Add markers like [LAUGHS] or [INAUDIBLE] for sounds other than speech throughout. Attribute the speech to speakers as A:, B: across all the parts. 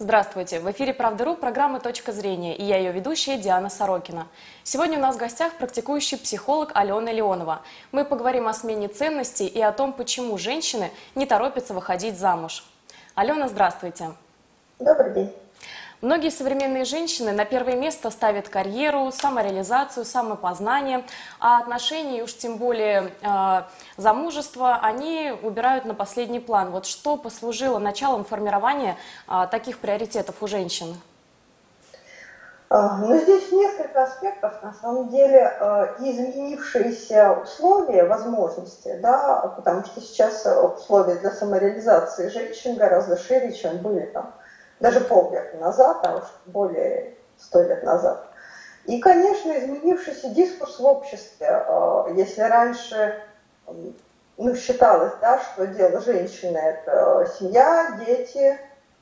A: Здравствуйте! В эфире «Правда.ру» программа «Точка зрения» и я ее ведущая Диана Сорокина. Сегодня у нас в гостях практикующий психолог Алена Леонова. Мы поговорим о смене ценностей и о том, почему женщины не торопятся выходить замуж. Алена, здравствуйте!
B: Добрый день!
A: Многие современные женщины на первое место ставят карьеру, самореализацию, самопознание, а отношения, уж тем более э, замужество, они убирают на последний план. Вот что послужило началом формирования э, таких приоритетов у женщин?
B: А, ну, здесь несколько аспектов, на самом деле, изменившиеся условия, возможности, да, потому что сейчас условия для самореализации женщин гораздо шире, чем были там даже полвека назад, а уж более сто лет назад. И, конечно, изменившийся дискурс в обществе. Э, если раньше ну, считалось, да, что дело женщины – это семья, дети, э,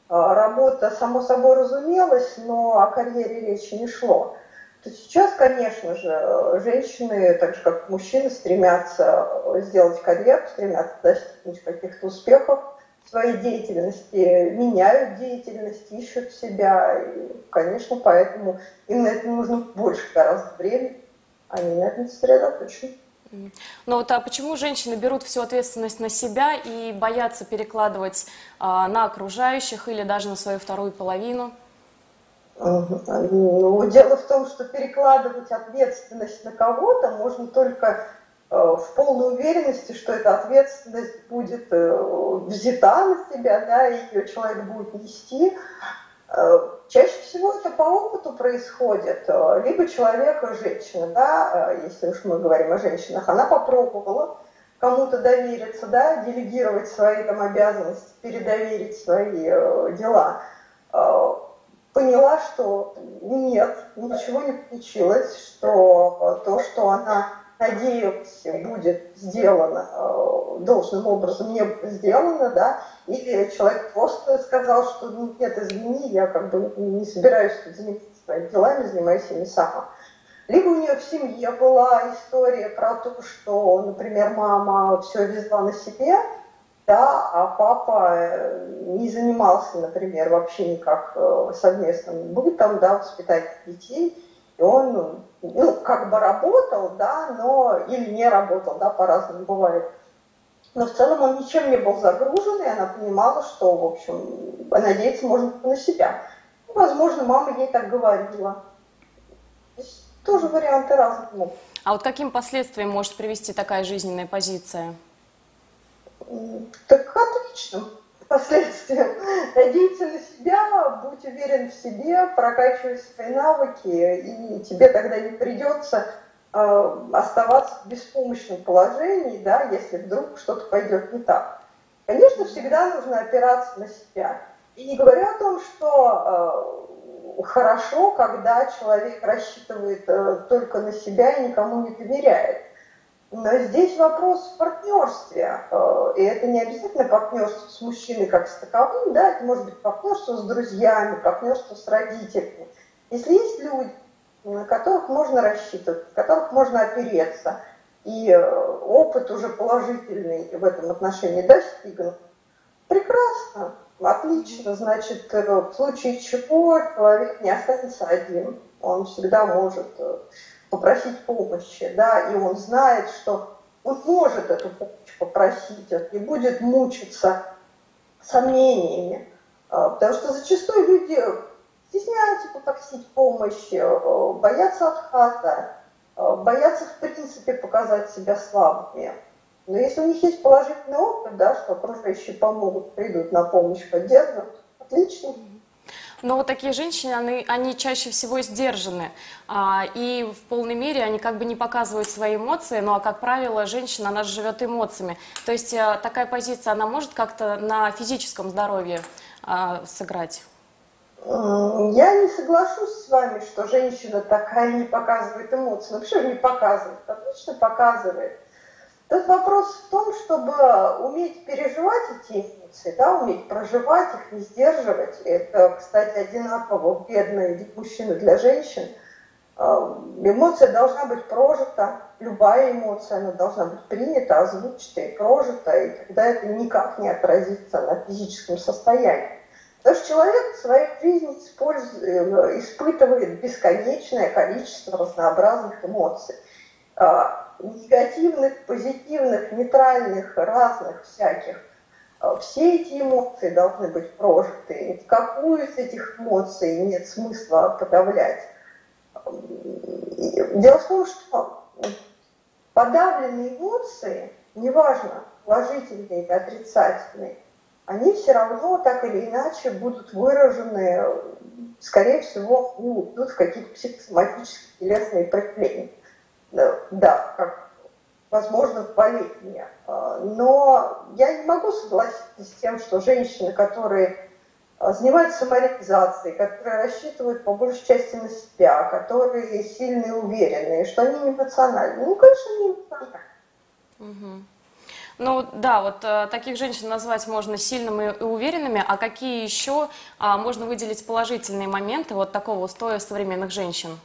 B: работа, само собой разумелось, но о карьере речи не шло. То сейчас, конечно же, женщины, так же как мужчины, стремятся сделать карьеру, стремятся достигнуть каких-то успехов – своей деятельности, меняют деятельность, ищут себя. И, конечно, поэтому им на это нужно больше гораздо времени. Они на этом сосредоточены.
A: Но вот а почему женщины берут всю ответственность на себя и боятся перекладывать а, на окружающих или даже на свою вторую половину?
B: Ну, дело в том, что перекладывать ответственность на кого-то можно только в полной уверенности, что эта ответственность будет э, взята на себя, да, и ее человек будет нести. Э, чаще всего это по опыту происходит. Либо человек, женщина, да, если уж мы говорим о женщинах, она попробовала кому-то довериться, да, делегировать свои там обязанности, передоверить свои дела. Поняла, что нет, ничего не получилось, что то, что она надеюсь, будет сделано э, должным образом, не сделано, да, или человек просто сказал, что ну, нет, извини, я как бы не собираюсь заниматься своими делами, занимаюсь ими сама. Либо у нее в семье была история про то, что, например, мама все везла на себе, да, а папа э, не занимался, например, вообще никак э, совместным бытом, да, воспитать детей, он ну, как бы работал, да, но или не работал, да, по-разному бывает. Но в целом он ничем не был загружен, и она понимала, что, в общем, надеяться можно на себя. Возможно, мама ей так говорила. Тоже варианты разные.
A: А вот каким последствиям может привести такая жизненная позиция?
B: Так отлично последствиям. Надеяться на себя, будь уверен в себе, прокачивай свои навыки, и тебе тогда не придется э, оставаться в беспомощном положении, да, если вдруг что-то пойдет не так. Конечно, всегда нужно опираться на себя. И не говоря о том, что э, хорошо, когда человек рассчитывает э, только на себя и никому не доверяет. Но здесь вопрос в партнерстве. Э, и это не обязательно партнерство с мужчиной как с таковым, да, это может быть партнерство с друзьями, партнерство с родителями. Если есть люди, на которых можно рассчитывать, на которых можно опереться, и э, опыт уже положительный в этом отношении достигнут, прекрасно, отлично, значит, э, в случае чего человек не останется один, он всегда может попросить помощи, да, и он знает, что он может эту помощь попросить, он не будет мучиться сомнениями, а, потому что зачастую люди стесняются попросить помощи, а, боятся отказа, а, боятся в принципе показать себя слабыми. Но если у них есть положительный опыт, да, что окружающие помогут, придут на помощь, поддержат, отлично.
A: Но вот такие женщины, они, они чаще всего сдержаны. А, и в полной мере они как бы не показывают свои эмоции, ну а как правило, женщина, она живет эмоциями. То есть а, такая позиция, она может как-то на физическом здоровье а, сыграть?
B: Я не соглашусь с вами, что женщина такая не показывает эмоции. Ну, почему не показывает? Отлично показывает. Тут вопрос в том, чтобы уметь переживать эти эмоции, да, уметь проживать их, не сдерживать. Это, кстати, одинаково бедно и для мужчин, и для женщин. А, эмоция должна быть прожита, любая эмоция, она должна быть принята, озвучена и прожита, и тогда это никак не отразится на физическом состоянии. Потому что человек в своей жизни э, испытывает бесконечное количество разнообразных эмоций. Негативных, позитивных, нейтральных, разных всяких. А, все эти эмоции должны быть прожиты. Ни какую из этих эмоций нет смысла подавлять. Дело в том, что подавленные эмоции, неважно, положительные или отрицательные, они все равно так или иначе будут выражены, скорее всего, идут в какие-то психосоматические телесные проявления. Да, как, возможно, болезни. А, но я не могу согласиться с тем, что женщины, которые а, занимаются самореализацией, которые рассчитывают по большей части на себя, которые сильные и уверенные, что они не эмоциональны. Ну, конечно, не эмоциональны.
A: Угу. Ну да, вот э, таких женщин назвать можно сильными и уверенными, а какие еще а, можно выделить положительные моменты вот такого устоя современных женщин?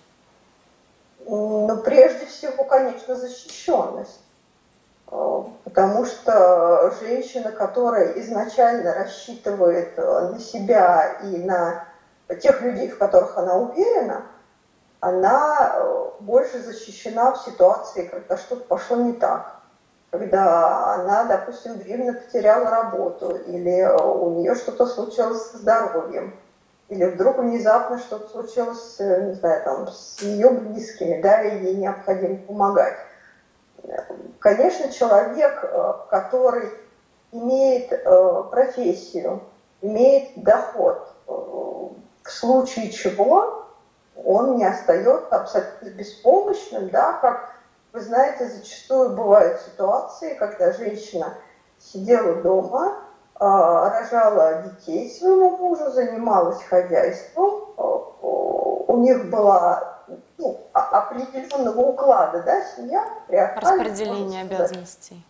B: Ну, прежде всего, конечно, защищенность. Э, потому что женщина, которая изначально рассчитывает э, на себя и на тех людей, в которых она уверена, она э, больше защищена в ситуации, когда что-то пошло не так когда она, допустим, временно потеряла работу, или у нее что-то случилось со здоровьем, или вдруг внезапно что-то случилось, не знаю, там, с ее близкими, да, и ей необходимо помогать. Конечно, человек, э, который имеет э, профессию, имеет доход, э, в случае чего он не остается абсолютно беспомощным, да, как вы знаете, зачастую бывают ситуации, когда женщина сидела дома, рожала детей своему мужу, занималась хозяйством, а, у них была ну, определенного уклада, да, семья.
A: Распределение обязанностей.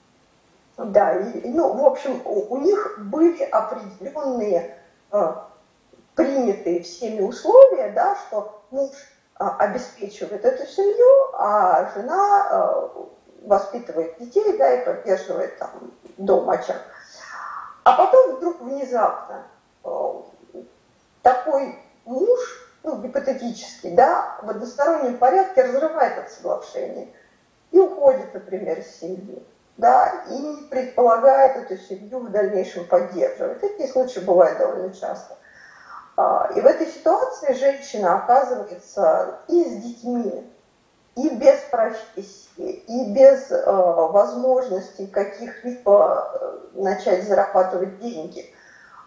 B: Да, и, ну, в общем, у, у них были определенные э, принятые всеми условия, да, что муж а, обеспечивает эту семью, а жена а, воспитывает детей, да, и поддерживает там дом, очаг. А потом вдруг внезапно а, такой муж, ну, гипотетический, да, в одностороннем порядке разрывает это соглашение и уходит, например, из семьи, да, и не предполагает эту семью в дальнейшем поддерживать. Такие случаи бывают довольно часто. А, и в этой ситуации женщина оказывается и с детьми, и без профессии, и без э, возможностей каких-либо э, начать зарабатывать деньги.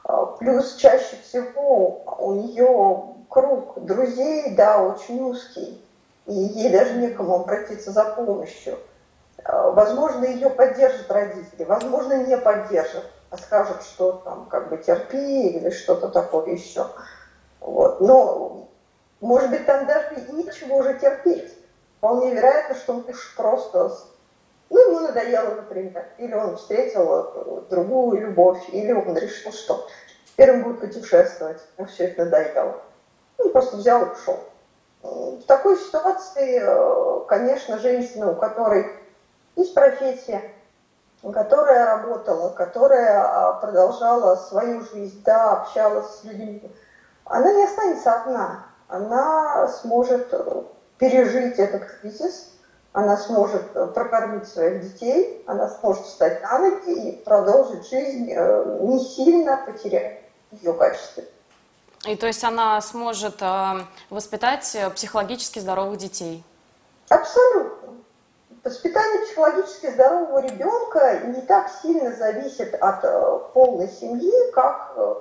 B: Э, плюс чаще всего у нее круг друзей, да, очень узкий, и ей даже некому обратиться за помощью. Э, возможно, ее поддержат родители, возможно, не поддержат скажут, что там как бы терпи или что-то такое еще. Вот. Но, может быть, там даже ничего уже терпеть. Вполне вероятно, что муж просто, надоело, например, или он встретил другую любовь, или он решил, что теперь он будет путешествовать, ему все это надоело. Ну, просто взял и ушел. В такой ситуации, э, конечно, женщина, у которой есть профессия, которая работала, которая а, продолжала свою жизнь, да, общалась с людьми, она не останется одна. Она сможет э, пережить этот кризис, она сможет э, прокормить своих детей, она сможет встать на ноги и продолжить жизнь, э, не сильно потеряв ее качестве.
A: И то есть она сможет воспитать психологически здоровых детей?
B: Абсолютно. Воспитание психологически здорового ребенка не так сильно зависит от э, полной семьи, как э,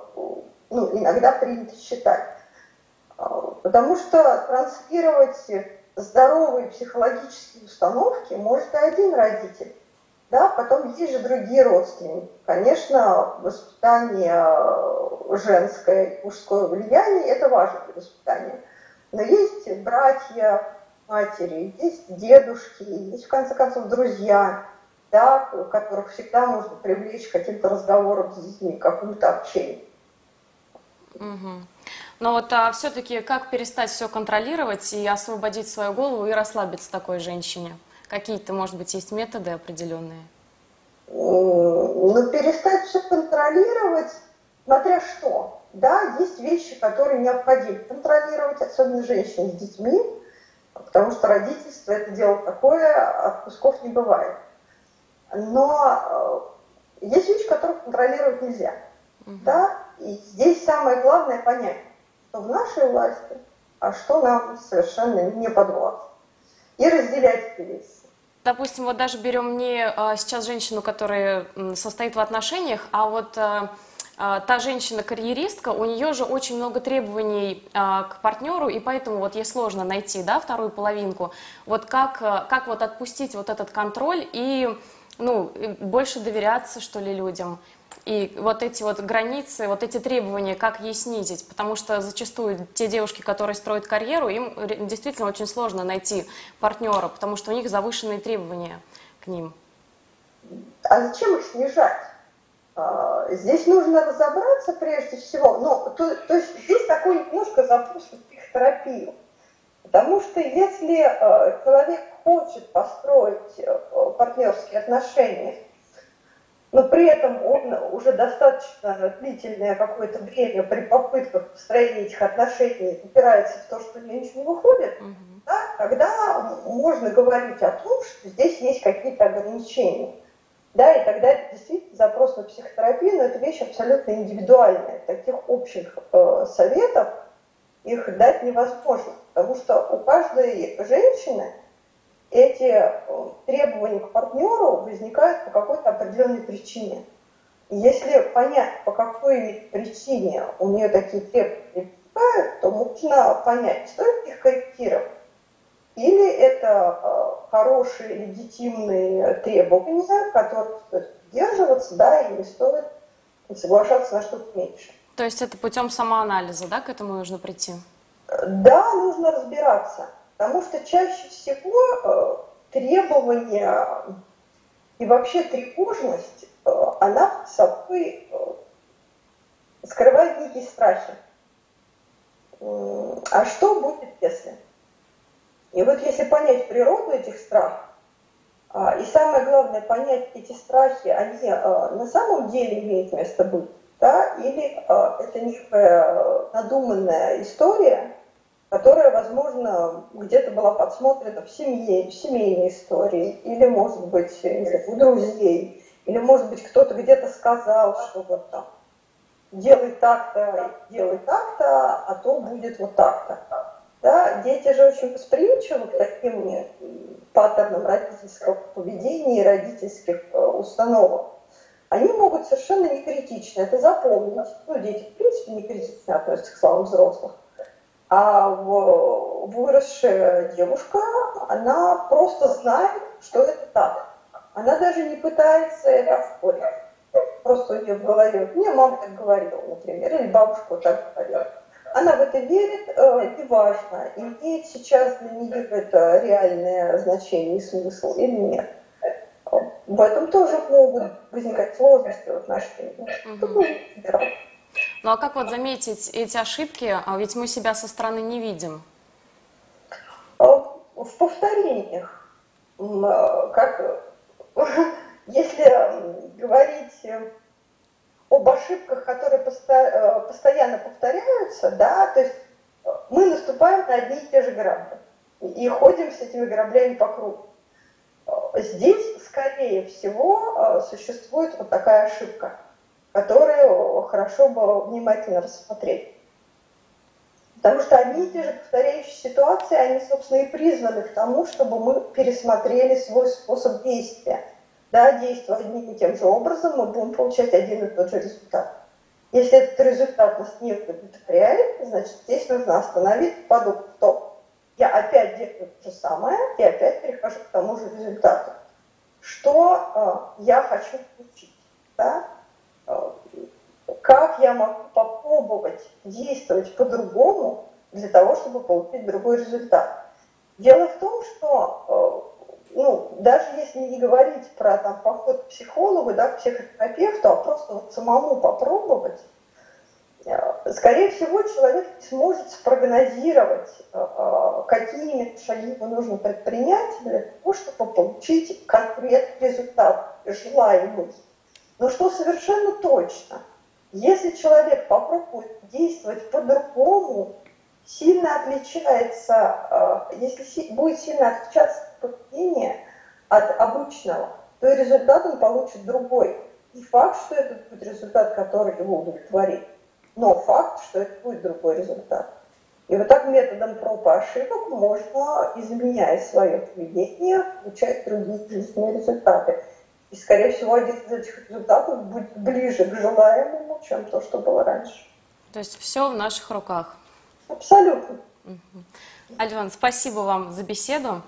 B: ну, иногда принято считать. Э, потому что транслировать здоровые психологические установки может и один родитель. Да, потом есть же другие родственники. Конечно, воспитание женское и мужское влияние – это важно для воспитания. Но есть братья, матери, есть дедушки, есть, в конце концов, друзья, да, которых всегда можно привлечь к каким-то разговорам с детьми, к какому-то общению.
A: Угу. Но вот а все-таки как перестать все контролировать и освободить свою голову и расслабиться такой женщине? Какие-то, может быть, есть методы определенные?
B: Ну, перестать все контролировать, смотря что. Да, есть вещи, которые необходимо контролировать, особенно женщин с детьми, потому что родительство это дело такое, отпусков не бывает. Но э, есть вещи, которых контролировать нельзя. Угу. Да? И здесь самое главное понять, что в нашей власти, а что нам совершенно не подвластно. И разделять эти.
A: Допустим, вот даже берем не а, сейчас женщину, которая состоит в отношениях, а вот а, а, та женщина-карьеристка, у нее же очень много требований к партнеру, и поэтому вот ей сложно найти, да, вторую половинку. Вот как, как вот отпустить вот этот контроль и, ну, больше доверяться, что ли, людям? И вот эти вот границы, вот эти требования, как ей снизить? Потому что зачастую те девушки, которые строят карьеру, им действительно очень сложно найти партнера, потому что у них завышенные требования к ним.
B: А зачем их снижать? А, здесь нужно разобраться прежде всего. Ну, то, то есть здесь такой немножко запрос в психотерапию. Потому что если э, человек хочет построить э, партнерские отношения, но при этом он уже достаточно длительное какое-то время при попытках построения этих отношений упирается в то, что ничего не выходит, угу. да, тогда можно говорить о том, что здесь есть какие-то ограничения. Да, и тогда это действительно запрос на психотерапию, но это вещь абсолютно индивидуальная. Таких общих э, советов их дать невозможно, потому что у каждой женщины эти э, требования к партнеру возникают по какой-то определенной причине. И если понять, по какой причине у нее такие требования возникают, то можно понять, стоит их корректировать. Или это э, хорошие, легитимные требования, которых стоит придерживаться, да, и не стоит соглашаться на что-то меньше.
A: То есть это путем самоанализа, да, к этому нужно прийти?
B: Да, нужно разбираться. Потому что чаще всего э, требования и вообще тревожность, э, она собой э, скрывает некие страхи. А что будет, если? И вот если понять природу этих страхов, а, и самое главное понять, эти страхи, они на самом деле имеют место быть, да, или это некая надуманная история, которая, возможно, где-то была подсмотрена в семье, в семейной истории, или, может быть, у друзей, или, может быть, кто-то где-то сказал, что вот там делай так-то, делай так-то, а то будет вот так-то. Да, дети же очень восприимчивы к таким паттернам родительского поведения и родительских э, установок. Они могут совершенно не критично это запомнить. Ну, дети, в принципе, не критично относятся к словам взрослых. А выросшая девушка, она просто знает, что это так. Она даже не пытается это спорить. Просто у нее в голове, мне мама так говорила, например, или бабушка так говорила. Она в это верит, э, неважно, имеет сейчас для нее это реальное значение и смысл или нет. В этом тоже могут возникать сложности в отношениях.
A: Угу. Ну а как вот заметить эти ошибки? А ведь мы себя со стороны не видим.
B: А, в повторениях. А, как, [LAUGHS] если говорить об ошибках, которые э, постоянно повторяются, да, то есть мы наступаем на одни и те же грабли и ходим с этими граблями по кругу. Здесь, скорее всего, существует вот такая ошибка – которые хорошо бы внимательно рассмотреть. Потому что одни и те же повторяющие ситуации, они, собственно, и призваны к тому, чтобы мы пересмотрели свой способ действия. Да, действуя одним и тем же образом, мы будем получать один и тот же результат. Если этот результат нас не удовлетворяет, значит, здесь нужно остановиться, подумать, стоп, я опять делаю то же самое и опять перехожу к тому же результату. Что э, я хочу получить? Да? Как я могу попробовать действовать по-другому для того, чтобы получить другой результат. Дело в том, что э, ну, даже если не говорить про там, поход к психологу, да, к психотерапевту, а просто вот самому попробовать, э, скорее всего, человек сможет спрогнозировать, э, именно шаги ему нужно предпринять для того, чтобы получить конкретный результат, желаемый. Но что совершенно точно, Если человек попробует действовать по-другому, сильно отличается, э, если будет сильно отличаться поведение от обычного, то и результат он получит другой. Не факт, что это будет результат, который его удовлетворит, но факт, что это будет другой результат. И вот так методом проб и ошибок можно, изменяя свое поведение, получать другие жизненные результаты. И, скорее всего, один из этих результатов будет ближе к желаемому, чем то, что было раньше.
A: То есть все в наших руках.
B: Абсолютно.
A: Альван, спасибо вам за беседу.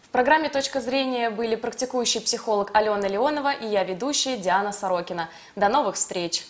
A: В программе «Точка зрения» были практикующий психолог Алена Леонова и я, ведущая Диана Сорокина. До новых встреч!